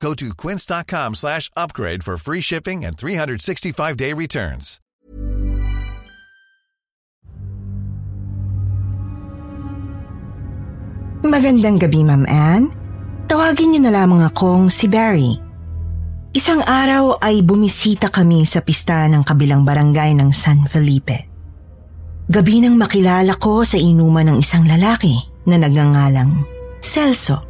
Go to quince.com slash upgrade for free shipping and 365-day returns. Magandang gabi, Ma'am Anne. Tawagin niyo na lamang akong si Barry. Isang araw ay bumisita kami sa pista ng kabilang barangay ng San Felipe. Gabi nang makilala ko sa inuman ng isang lalaki na nagngangalang Celso.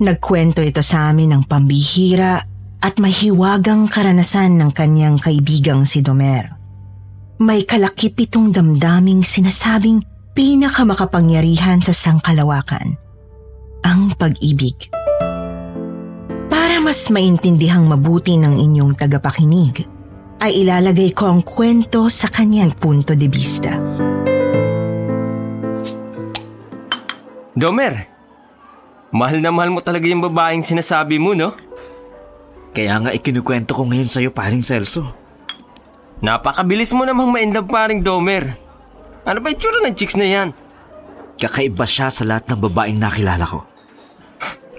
Nagkwento ito sa amin ng pambihira at mahiwagang karanasan ng kanyang kaibigang si Domer. May kalakip itong damdaming sinasabing pinakamakapangyarihan sa sangkalawakan, ang pag-ibig. Para mas maintindihang mabuti ng inyong tagapakinig, ay ilalagay ko ang kwento sa kanyang punto de vista. Domer, mahal na mahal mo talaga yung babaeng sinasabi mo, no? Kaya nga ikinukwento ko ngayon sa'yo paring Celso. Napakabilis mo namang ma-inlove paring Domer. Ano ba itsura ng chicks na yan? Kakaiba siya sa lahat ng babaeng nakilala ko.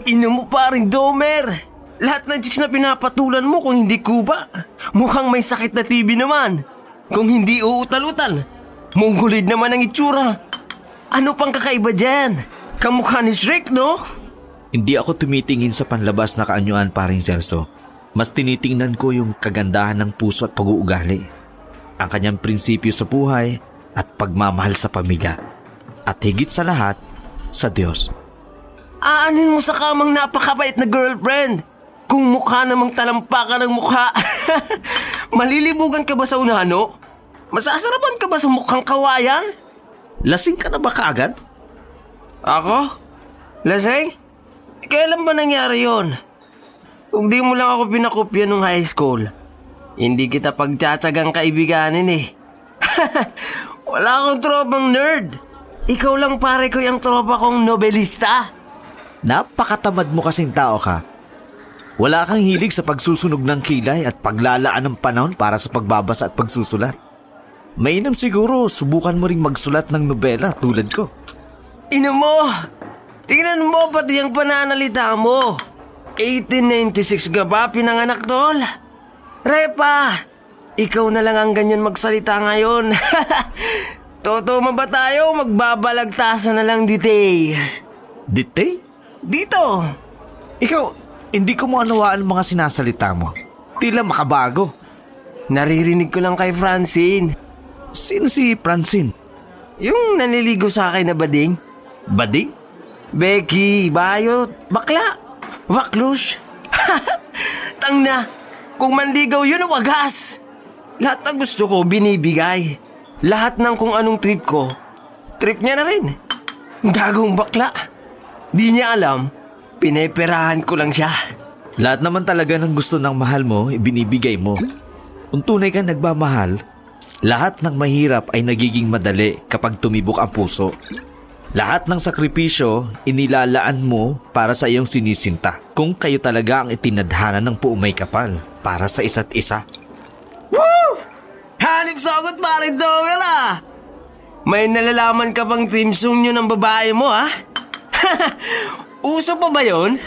Ino mo paring Domer! Lahat ng chicks na pinapatulan mo kung hindi kuba. Mukhang may sakit na TV naman. Kung hindi uutal-utal. Mongolid naman ang itsura. Ano pang kakaiba dyan? Kamukha ni Shrek, no? Hindi ako tumitingin sa panlabas na kaanyuan paring Celso. Mas tinitingnan ko yung kagandahan ng puso at pag-uugali. Ang kanyang prinsipyo sa buhay at pagmamahal sa pamilya. At higit sa lahat, sa Diyos. Aanin mo sa kamang napakabait na girlfriend. Kung mukha namang talampakan ng mukha. Malilibugan ka ba sa unahan, no? Masasarapan ka ba sa mukhang kawayan? Lasing ka na ba kaagad? Ako? Lasing? Kailan ba nangyari yon? Kung di mo lang ako pinakopya nung high school, hindi kita pagtsatsagang kaibiganin eh. Wala akong tropang nerd. Ikaw lang pare ko yung tropa kong nobelista. Napakatamad mo kasing tao ka. Wala kang hilig sa pagsusunog ng kilay at paglalaan ng panahon para sa pagbabasa at pagsusulat. Mainam siguro, subukan mo ring magsulat ng nobela tulad ko. Ino mo! Tingnan mo pati ang pananalita mo. 1896 ka ba pinanganak, tol? Repa, ikaw na lang ang ganyan magsalita ngayon. Totoo man ba tayo? Magbabalagtasan na lang ditay. Ditay? Dito! Ikaw, hindi ko mo anawaan mga sinasalita mo. Tila makabago. Naririnig ko lang kay Francine. Sino si Francine? Yung naniligo sa akin na bading. Bading? Becky, bayot, bakla, waklush. Tang na, kung manligaw yun wagas. Lahat ng gusto ko, binibigay. Lahat ng kung anong trip ko, trip niya na rin. Gagong bakla. Di niya alam, pineperahan ko lang siya. Lahat naman talaga ng gusto ng mahal mo, ibinibigay mo. Kung tunay ka nagmamahal, lahat ng mahirap ay nagiging madali kapag tumibok ang puso. Lahat ng sakripisyo, inilalaan mo para sa iyong sinisinta kung kayo talaga ang itinadhana ng puumay kapal para sa isa't isa. Woo! Hanip sagot pare Dowell ah! May nalalaman ka bang team song nyo ng babae mo ah? Uso pa ba yon?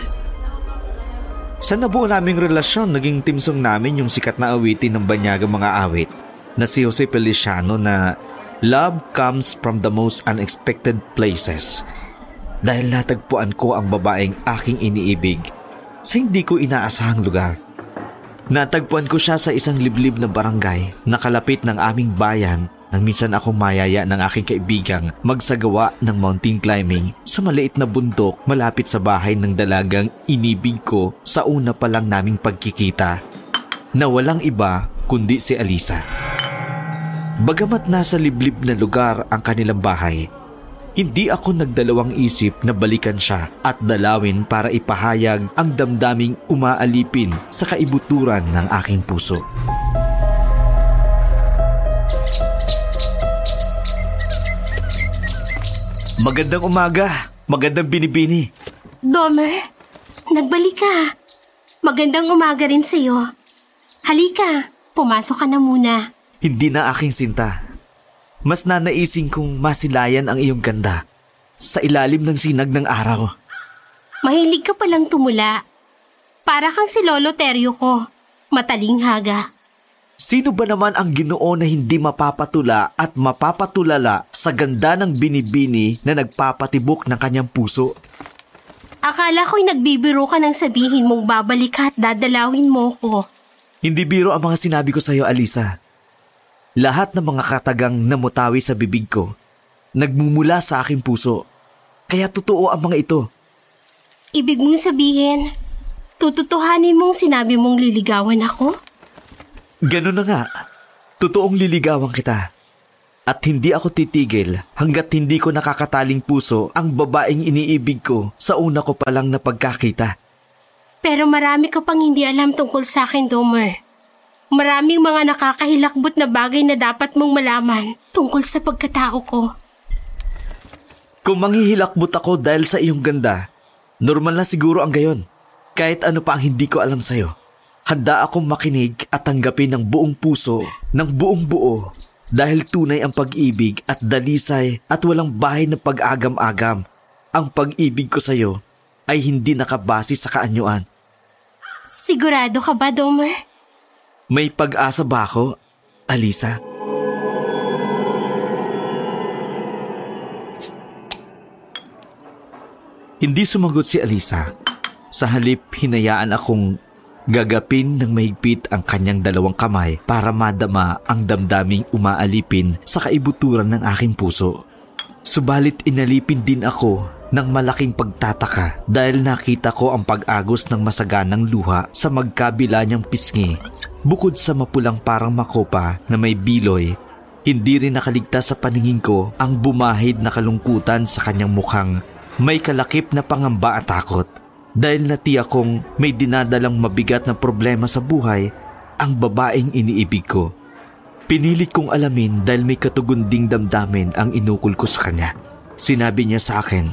Sa nabuo naming relasyon, naging timsong namin yung sikat na awitin ng banyagang mga awit na si Jose Feliciano na Love comes from the most unexpected places. Dahil natagpuan ko ang babaeng aking iniibig sa hindi ko inaasahang lugar. Natagpuan ko siya sa isang liblib na barangay na kalapit ng aming bayan nang minsan ako mayaya ng aking kaibigang magsagawa ng mountain climbing sa maliit na bundok malapit sa bahay ng dalagang inibig ko sa una pa lang naming pagkikita na walang iba kundi si Alisa. Bagamat nasa liblib na lugar ang kanilang bahay, hindi ako nagdalawang isip na balikan siya at dalawin para ipahayag ang damdaming umaalipin sa kaibuturan ng aking puso. Magandang umaga. Magandang binibini. Domer, nagbalik ka. Magandang umaga rin sa'yo. Halika, pumasok ka na muna. Hindi na aking sinta. Mas nanaisin kong masilayan ang iyong ganda sa ilalim ng sinag ng araw. Mahilig ka palang tumula. Para kang si Lolo Teryo ko. Mataling haga. Sino ba naman ang ginoo na hindi mapapatula at mapapatulala sa ganda ng binibini na nagpapatibok ng kanyang puso? Akala ko'y nagbibiro ka nang sabihin mong babalik ka at dadalawin mo ko. Hindi biro ang mga sinabi ko sa iyo, Alisa. Lahat ng mga katagang namutawi sa bibig ko, nagmumula sa aking puso. Kaya totoo ang mga ito. Ibig mong sabihin, tututuhanin mong sinabi mong liligawan ako? Ganun na nga. Totoong liligawan kita. At hindi ako titigil hanggat hindi ko nakakataling puso ang babaeng iniibig ko sa una ko palang napagkakita. Pero marami ka pang hindi alam tungkol sa akin, Domer. Maraming mga nakakahilakbot na bagay na dapat mong malaman tungkol sa pagkatao ko. Kung manghihilakbot ako dahil sa iyong ganda, normal na siguro ang gayon. Kahit ano pa ang hindi ko alam sa'yo. Handa akong makinig at tanggapin ng buong puso, ng buong buo, dahil tunay ang pag-ibig at dalisay at walang bahay na pag-agam-agam. Ang pag-ibig ko sa'yo ay hindi nakabase sa kaanyuan. Sigurado ka ba, Domer? May pag-asa ba ako, Alisa? Hindi sumagot si Alisa. Sa halip, hinayaan akong gagapin ng mahigpit ang kanyang dalawang kamay para madama ang damdaming umaalipin sa kaibuturan ng aking puso. Subalit inalipin din ako ng malaking pagtataka dahil nakita ko ang pag-agos ng masaganang luha sa magkabila niyang pisngi. Bukod sa mapulang parang makopa na may biloy, hindi rin nakaligtas sa paningin ko ang bumahid na kalungkutan sa kanyang mukhang may kalakip na pangamba at takot dahil natiya kong may dinadalang mabigat na problema sa buhay ang babaeng iniibig ko. Pinilit kong alamin dahil may katugunding damdamin ang inukol ko sa kanya. Sinabi niya sa akin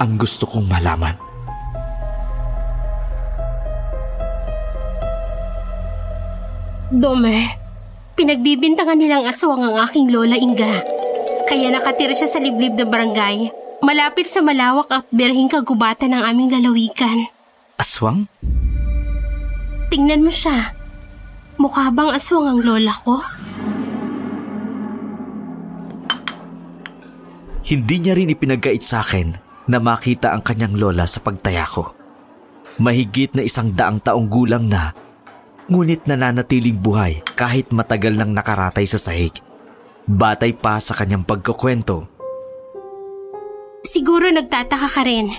ang gusto kong malaman. Domer, pinagbibintangan nilang aswang ang aking lola Inga. Kaya nakatira siya sa liblib na barangay Malapit sa malawak at berhing kagubatan ng aming lalawigan. Aswang? Tingnan mo siya. Mukha bang aswang ang lola ko? Hindi niya rin ipinagkait sa akin na makita ang kanyang lola sa pagtaya ko. Mahigit na isang daang taong gulang na, ngunit nananatiling buhay kahit matagal nang nakaratay sa sahig. Batay pa sa kanyang pagkukwento Siguro nagtataka ka rin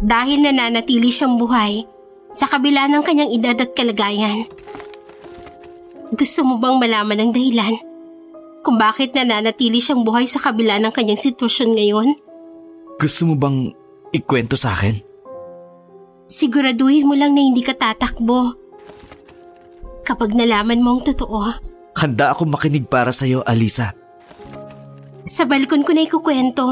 dahil nananatili siyang buhay sa kabila ng kanyang edad at kalagayan. Gusto mo bang malaman ang dahilan kung bakit nananatili siyang buhay sa kabila ng kanyang sitwasyon ngayon? Gusto mo bang ikwento sa akin? Siguraduhin mo lang na hindi ka tatakbo. Kapag nalaman mo ang totoo. Handa ako makinig para sa'yo, Alisa. Sa balkon ko na ikukwento.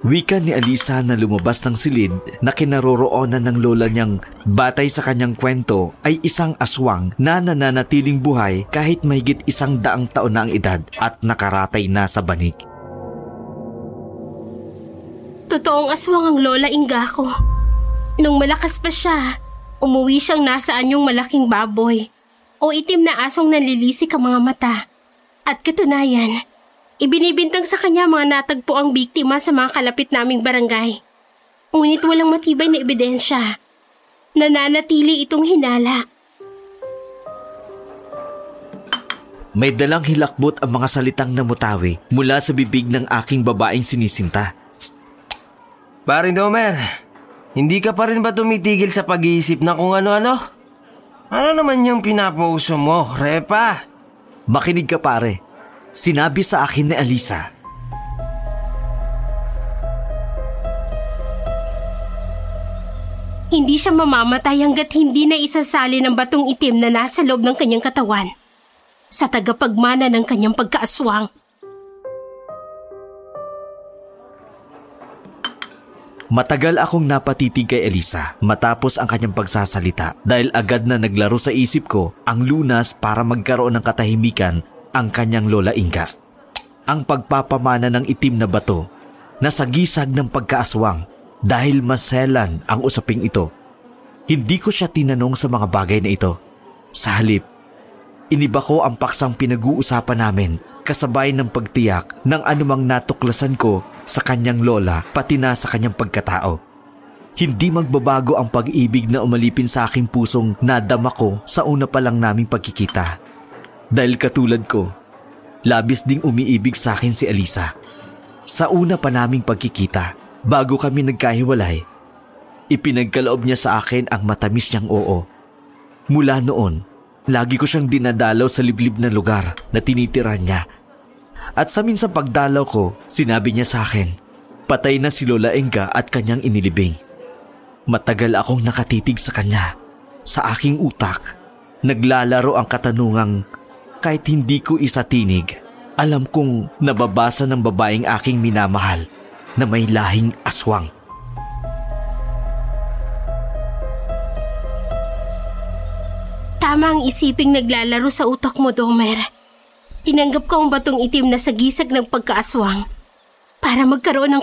Wika ni Alisa na lumabas ng silid na kinaroroonan ng lola niyang batay sa kanyang kwento ay isang aswang na nananatiling buhay kahit mahigit isang daang taon na ang edad at nakaratay na sa banig. Totoong aswang ang lola Inga ko. Nung malakas pa siya, umuwi siyang nasa anyong malaking baboy o itim na asong nanlilisik ang mga mata. At katunayan, Ibinibintang sa kanya mga natagpo ang biktima sa mga kalapit naming barangay. Ngunit walang matibay na ebidensya. Nananatili itong hinala. May dalang hilakbot ang mga salitang namutawi mula sa bibig ng aking babaeng sinisinta. Parin Domer, hindi ka pa rin ba tumitigil sa pag-iisip na kung ano-ano? Ano naman yung pinapauso mo, Repa? Makinig ka pare. Sinabi sa akin ni Alisa. Hindi siya mamamatay hanggat hindi na isasali ng batong itim na nasa loob ng kanyang katawan sa tagapagmana ng kanyang pagkaaswang. Matagal akong napatitig kay Elisa matapos ang kanyang pagsasalita dahil agad na naglaro sa isip ko ang lunas para magkaroon ng katahimikan ang kanyang lola Inga. Ang pagpapamana ng itim na bato na sagisag ng pagkaaswang dahil maselan ang usaping ito. Hindi ko siya tinanong sa mga bagay na ito. Sa halip, iniba ko ang paksang pinag-uusapan namin kasabay ng pagtiyak ng anumang natuklasan ko sa kanyang lola pati na sa kanyang pagkatao. Hindi magbabago ang pag-ibig na umalipin sa aking pusong nadama ko sa una pa lang naming pagkikita. Dahil katulad ko, labis ding umiibig sa akin si Alisa. Sa una pa naming pagkikita, bago kami nagkahiwalay, ipinagkaloob niya sa akin ang matamis niyang oo. Mula noon, lagi ko siyang dinadalaw sa liblib na lugar na tinitira niya at sa minsang pagdalaw ko, sinabi niya sa akin, patay na si Lola Enga at kanyang inilibing. Matagal akong nakatitig sa kanya. Sa aking utak, naglalaro ang katanungang kahit hindi ko isa tinig, alam kong nababasa ng babaeng aking minamahal na may lahing aswang. Tama ang isiping naglalaro sa utak mo, Domer. Tinanggap ko ang batong itim na sagisag ng pagkaaswang para magkaroon ng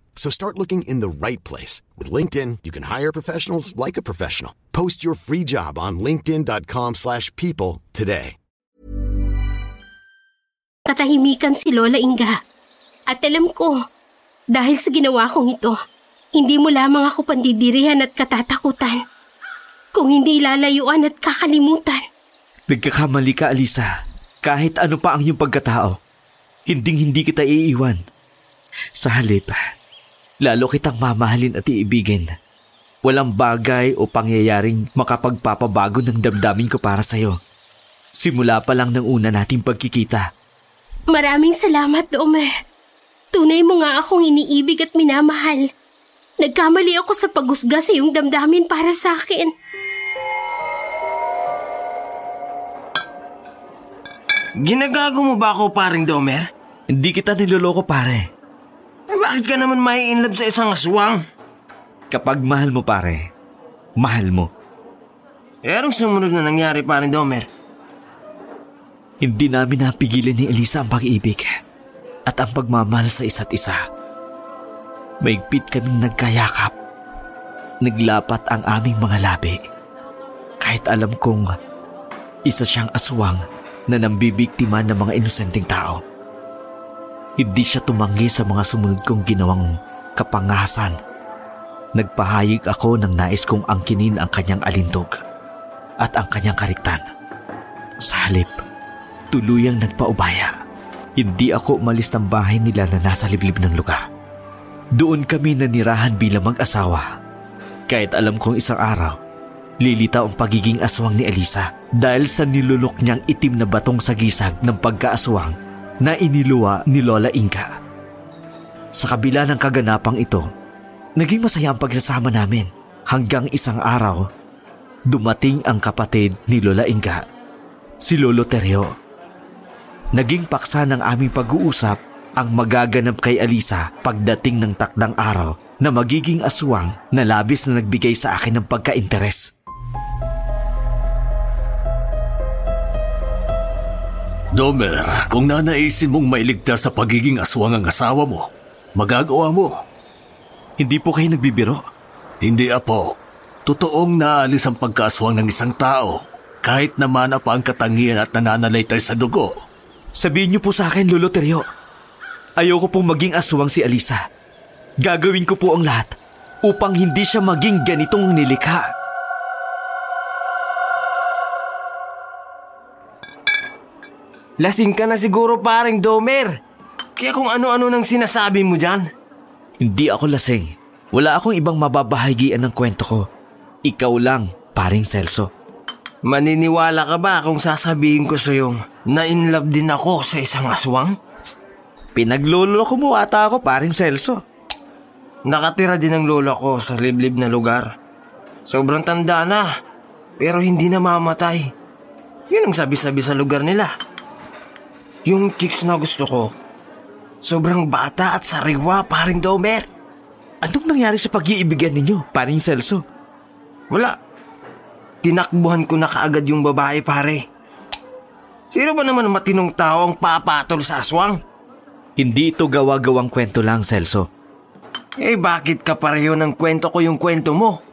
So start looking in the right place. With LinkedIn, you can hire professionals like a professional. Post your free job on linkedin.com slash people today. katahimikan si Lola Inga. At alam ko, dahil sa ginawa kong ito, hindi mo lamang ako pandidirihan at katatakutan. Kung hindi lalayuan at kakalimutan. Nagkakamali ka, Alisa. Kahit ano pa ang iyong pagkatao, hinding-hindi kita iiwan. Sa halip, lalo kitang mamahalin at iibigin. Walang bagay o pangyayaring makapagpapabago ng damdamin ko para sa'yo. Simula pa lang ng una nating pagkikita. Maraming salamat, Domer. Tunay mo nga akong iniibig at minamahal. Nagkamali ako sa paghusga sa iyong damdamin para sa akin. Ginagago mo ba ako, paring Domer? Hindi kita niloloko pare. Bakit ka naman may in love sa isang aswang? Kapag mahal mo pare, mahal mo. Eh, anong sumunod na nangyari, paring Domer? Hindi namin napigilan ni Elisa ang pag-ibig at ang pagmamahal sa isa't isa. Maigpit kaming nagkayakap. Naglapat ang aming mga labi. Kahit alam kong isa siyang aswang na nambibiktima ng mga inosenteng tao. Hindi siya tumanggi sa mga sumunod kong ginawang kapangasan. Nagpahayag ako ng nais kong angkinin ang kanyang alindog at ang kanyang kariktan. Sa halip, tuluyang nagpaubaya. Hindi ako umalis ng bahay nila na nasa liblib ng lugar. Doon kami nanirahan bilang mag-asawa. Kahit alam kong isang araw, lilitaw ang pagiging aswang ni Elisa dahil sa nilulok niyang itim na batong sagisag ng pagkaaswang na iniluwa ni Lola Inka. Sa kabila ng kaganapang ito, naging masaya ang pagsasama namin hanggang isang araw, dumating ang kapatid ni Lola Inka, si Lolo Teryo. Naging paksa ng aming pag-uusap ang magaganap kay Alisa pagdating ng takdang araw na magiging aswang na labis na nagbigay sa akin ng pagka-interes. Domer, kung nanaisin mong mailigtas sa pagiging aswang ang asawa mo, magagawa mo. Hindi po kayo nagbibiro? Hindi apo. Totoong naalis ang pagkaaswang ng isang tao kahit naman pa ang katangian at nananalaytay sa dugo. Sabihin niyo po sa akin, Lolo Teryo. Ayoko pong maging aswang si Alisa. Gagawin ko po ang lahat upang hindi siya maging ganitong nilikha. Lasing ka na siguro paring Domer. Kaya kung ano-ano nang sinasabi mo dyan. Hindi ako lasing. Wala akong ibang mababahagian ng kwento ko. Ikaw lang, paring Celso. Maniniwala ka ba kung sasabihin ko sa yung na in love din ako sa isang aswang? Pinaglolo ko mo ata ako, paring Celso. Nakatira din ang lola ko sa liblib na lugar. Sobrang tanda na, pero hindi na mamatay. Yun ang sabi-sabi sa lugar nila. Yung chicks na gusto ko, sobrang bata at sariwa, paring Domer. Anong nangyari sa pag-iibigan ninyo, paring Celso? Wala. Tinakbuhan ko na kaagad yung babae, pare. Sino ba naman matinong tao ang papatol sa aswang? Hindi ito gawa-gawang kwento lang, Celso. Eh bakit ka pareho ng kwento ko yung kwento mo?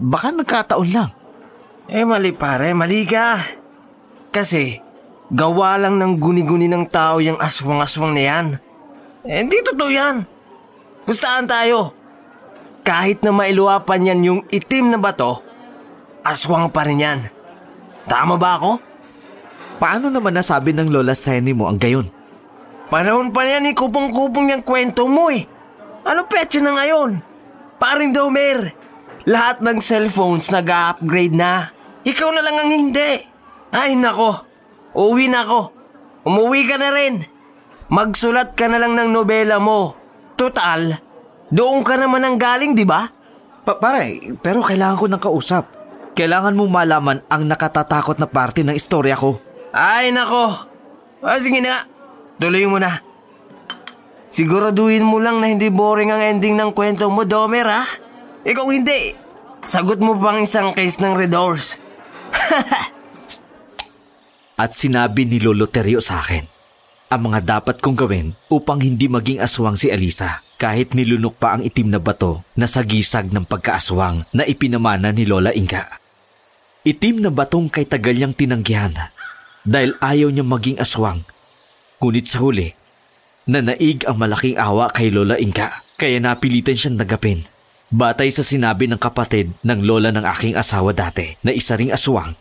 Baka nagkataon lang. Eh mali pare, mali ka. Kasi gawa lang ng guni-guni ng tao yung aswang-aswang na yan. Eh hindi totoo yan. Pustahan tayo. Kahit na mailuwapan yan yung itim na bato, aswang pa rin yan. Tama ba ako? Paano naman nasabi ng Lola Senny mo ang gayon? Panahon pa yan eh, kupong-kupong yung kwento mo eh. Ano petsa na ngayon? Paring Domer, lahat ng cellphones nag-upgrade na. Ikaw na lang ang hindi. Ay nako, uwi na ako. Umuwi ka na rin. Magsulat ka na lang ng nobela mo. Total, doon ka naman ang galing, di ba? Pa pare, pero kailangan ko ng kausap. Kailangan mo malaman ang nakatatakot na parte ng istorya ko. Ay nako. Ah, sige na, tuloy mo na. Siguraduhin mo lang na hindi boring ang ending ng kwento mo, Domer, ha? Eh kung hindi, sagot mo pang isang case ng Red Horse. At sinabi ni Lolo Teryo sa akin ang mga dapat kong gawin upang hindi maging aswang si Alisa kahit nilunok pa ang itim na bato na sagisag ng pagkaaswang na ipinamana ni Lola Inga. Itim na batong kay tagal niyang tinanggihan dahil ayaw niya maging aswang. Ngunit sa huli, nanaig ang malaking awa kay Lola Inga kaya napilitan siyang nagapin. Batay sa sinabi ng kapatid ng lola ng aking asawa dati na isa ring aswang,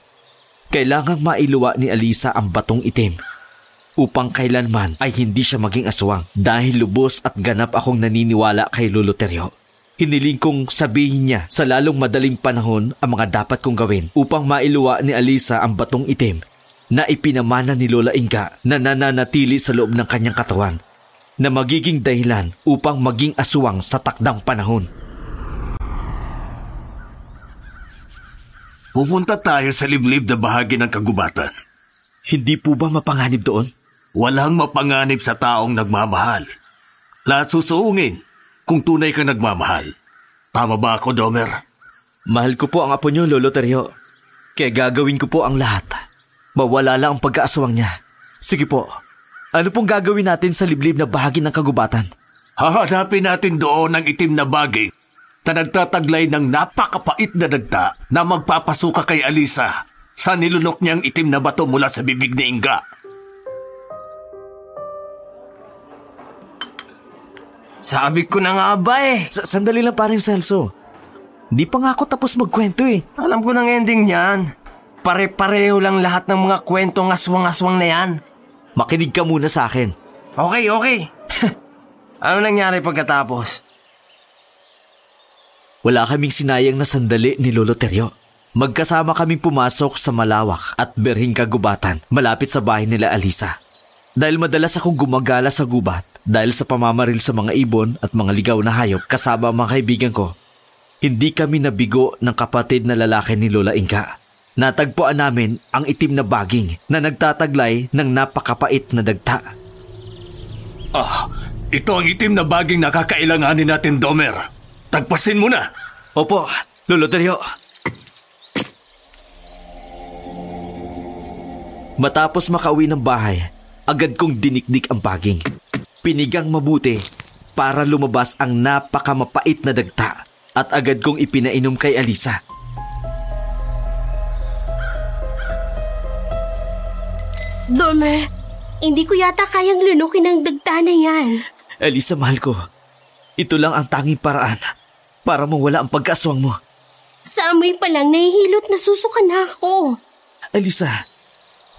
kailangang mailuwa ni Alisa ang batong itim upang kailanman ay hindi siya maging aswang dahil lubos at ganap akong naniniwala kay Lolo Teryo. Hiniling kong sabihin niya sa lalong madaling panahon ang mga dapat kong gawin upang mailuwa ni Alisa ang batong itim na ipinamana ni Lola Inga na nananatili sa loob ng kanyang katawan na magiging dahilan upang maging aswang sa takdang panahon. Pupunta tayo sa liblib na bahagi ng kagubatan. Hindi po ba mapanganib doon? Walang mapanganib sa taong nagmamahal. Lahat susuungin kung tunay ka nagmamahal. Tama ba ako, Domer? Mahal ko po ang apo niyo, Lolo Teryo. Kaya gagawin ko po ang lahat. Mawala lang ang pagkaaswang niya. Sige po, ano pong gagawin natin sa liblib na bahagi ng kagubatan? Hahanapin natin doon ang itim na bagay na nagtataglay ng napakapait na dagta na magpapasuka kay Alisa sa nilunok niyang itim na bato mula sa bibig ni Inga. Sabi ko na nga ba eh. Sa sandali lang paring Celso. Di pa nga ako tapos magkwento eh. Alam ko ng ending niyan. Pare-pareho lang lahat ng mga kwentong aswang-aswang na yan. Makinig ka muna sa akin. Okay, okay. ano nangyari pagkatapos? Wala kaming sinayang na sandali ni Lolo Teryo. Magkasama kaming pumasok sa malawak at berhing kagubatan malapit sa bahay nila Alisa. Dahil madalas akong gumagala sa gubat dahil sa pamamaril sa mga ibon at mga ligaw na hayop kasama ang mga kaibigan ko, hindi kami nabigo ng kapatid na lalaki ni Lola Inka. Natagpuan namin ang itim na baging na nagtataglay ng napakapait na dagta. Ah, ito ang itim na baging nakakailanganin natin, Domer. Tagpasin mo na. Opo, Lolo Teryo. Matapos makauwi ng bahay, agad kong dinikdik ang baging. Pinigang mabuti para lumabas ang napakamapait na dagta at agad kong ipinainom kay Alisa. Domer, hindi ko yata kayang lunukin ang dagta na yan. Alisa, mahal ko. Ito lang ang tanging paraan para mawala ang pagkaswang mo. Sa amoy pa lang nahihilot na susuka na ako. Alisa,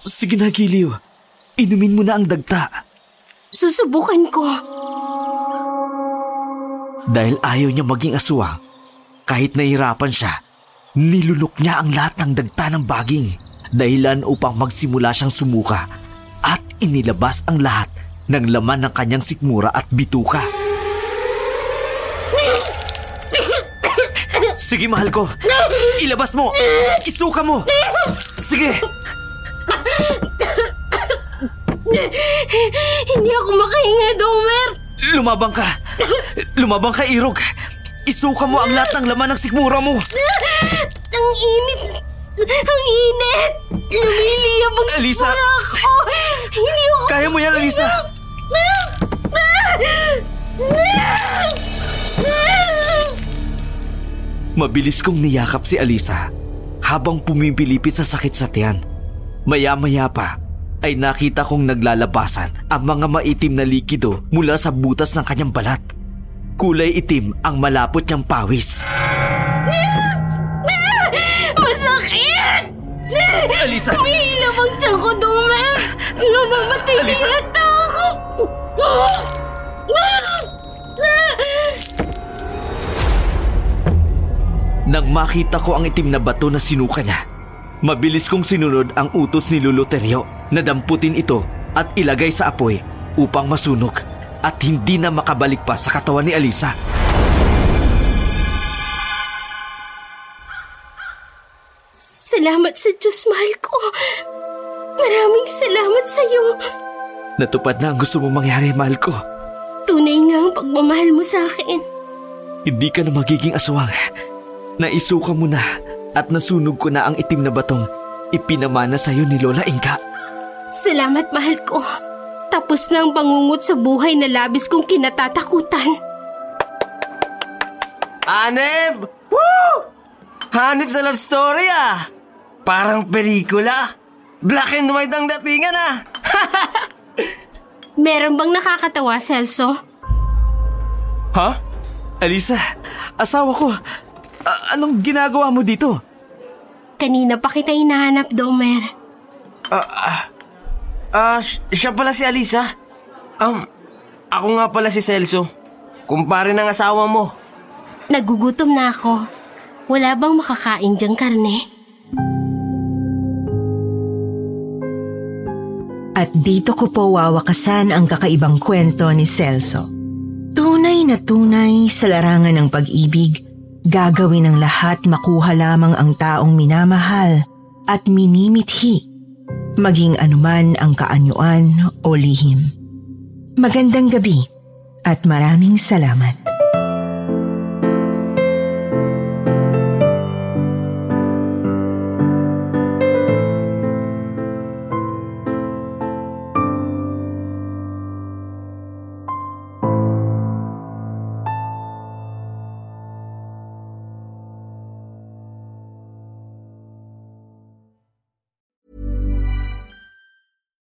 sige na giliw. Inumin mo na ang dagta. Susubukan ko. Dahil ayaw niya maging aswang, kahit nahirapan siya, nilunok niya ang lahat ng dagta ng baging dahilan upang magsimula siyang sumuka at inilabas ang lahat ng laman ng kanyang sikmura at bituka. Sige, mahal ko. Ilabas mo. Isuka mo. Sige. Hindi ako makahinga, Domer. Lumabang ka. Lumabang ka, Irog. Isuka mo ang lahat ng laman ng sikmura mo. Ang init. Ang init. Lumiliyab ang Alisa. sikmura ko. Hindi ako... Kaya mo yan, Alisa. Mabilis kong niyakap si Alisa habang pumipilipit sa sakit sa tiyan. Maya-maya pa ay nakita kong naglalabasan ang mga maitim na likido mula sa butas ng kanyang balat. Kulay itim ang malapot niyang pawis. Masakit! Alisa! Umihilab ang tiyan ko, Alisa! yata ako. Nang makita ko ang itim na bato na sinuka niya, mabilis kong sinunod ang utos ni Lolo Teryo na damputin ito at ilagay sa apoy upang masunog at hindi na makabalik pa sa katawan ni Alisa. Salamat sa Diyos, mahal ko. Maraming salamat sa iyo. Natupad na ang gusto mong mangyari, mahal ko. Tunay nga ang pagmamahal mo sa akin. Hindi ka na magiging aswang. Naisuka mo na at nasunog ko na ang itim na batong ipinamana sa'yo ni Lola Inka. Salamat, mahal ko. Tapos na ang bangungot sa buhay na labis kong kinatatakutan. Hanep! Woo! Hanep sa love story ah! Parang pelikula. Black and white ang datingan ah! Meron bang nakakatawa, Celso? Ha? Alisa, asawa ko, a- anong ginagawa mo dito? Kanina pa kita hinahanap, Domer. Ah, sh- siya pala si Alisa. Um, ako nga pala si Celso. Kumpare ng asawa mo. Nagugutom na ako. Wala bang makakain diyang karne? At dito ko po wawakasan ang kakaibang kwento ni Celso. Tunay na tunay sa larangan ng pag-ibig, gagawin ng lahat makuha lamang ang taong minamahal at minimithi, maging anuman ang kaanyuan o lihim. Magandang gabi at maraming salamat.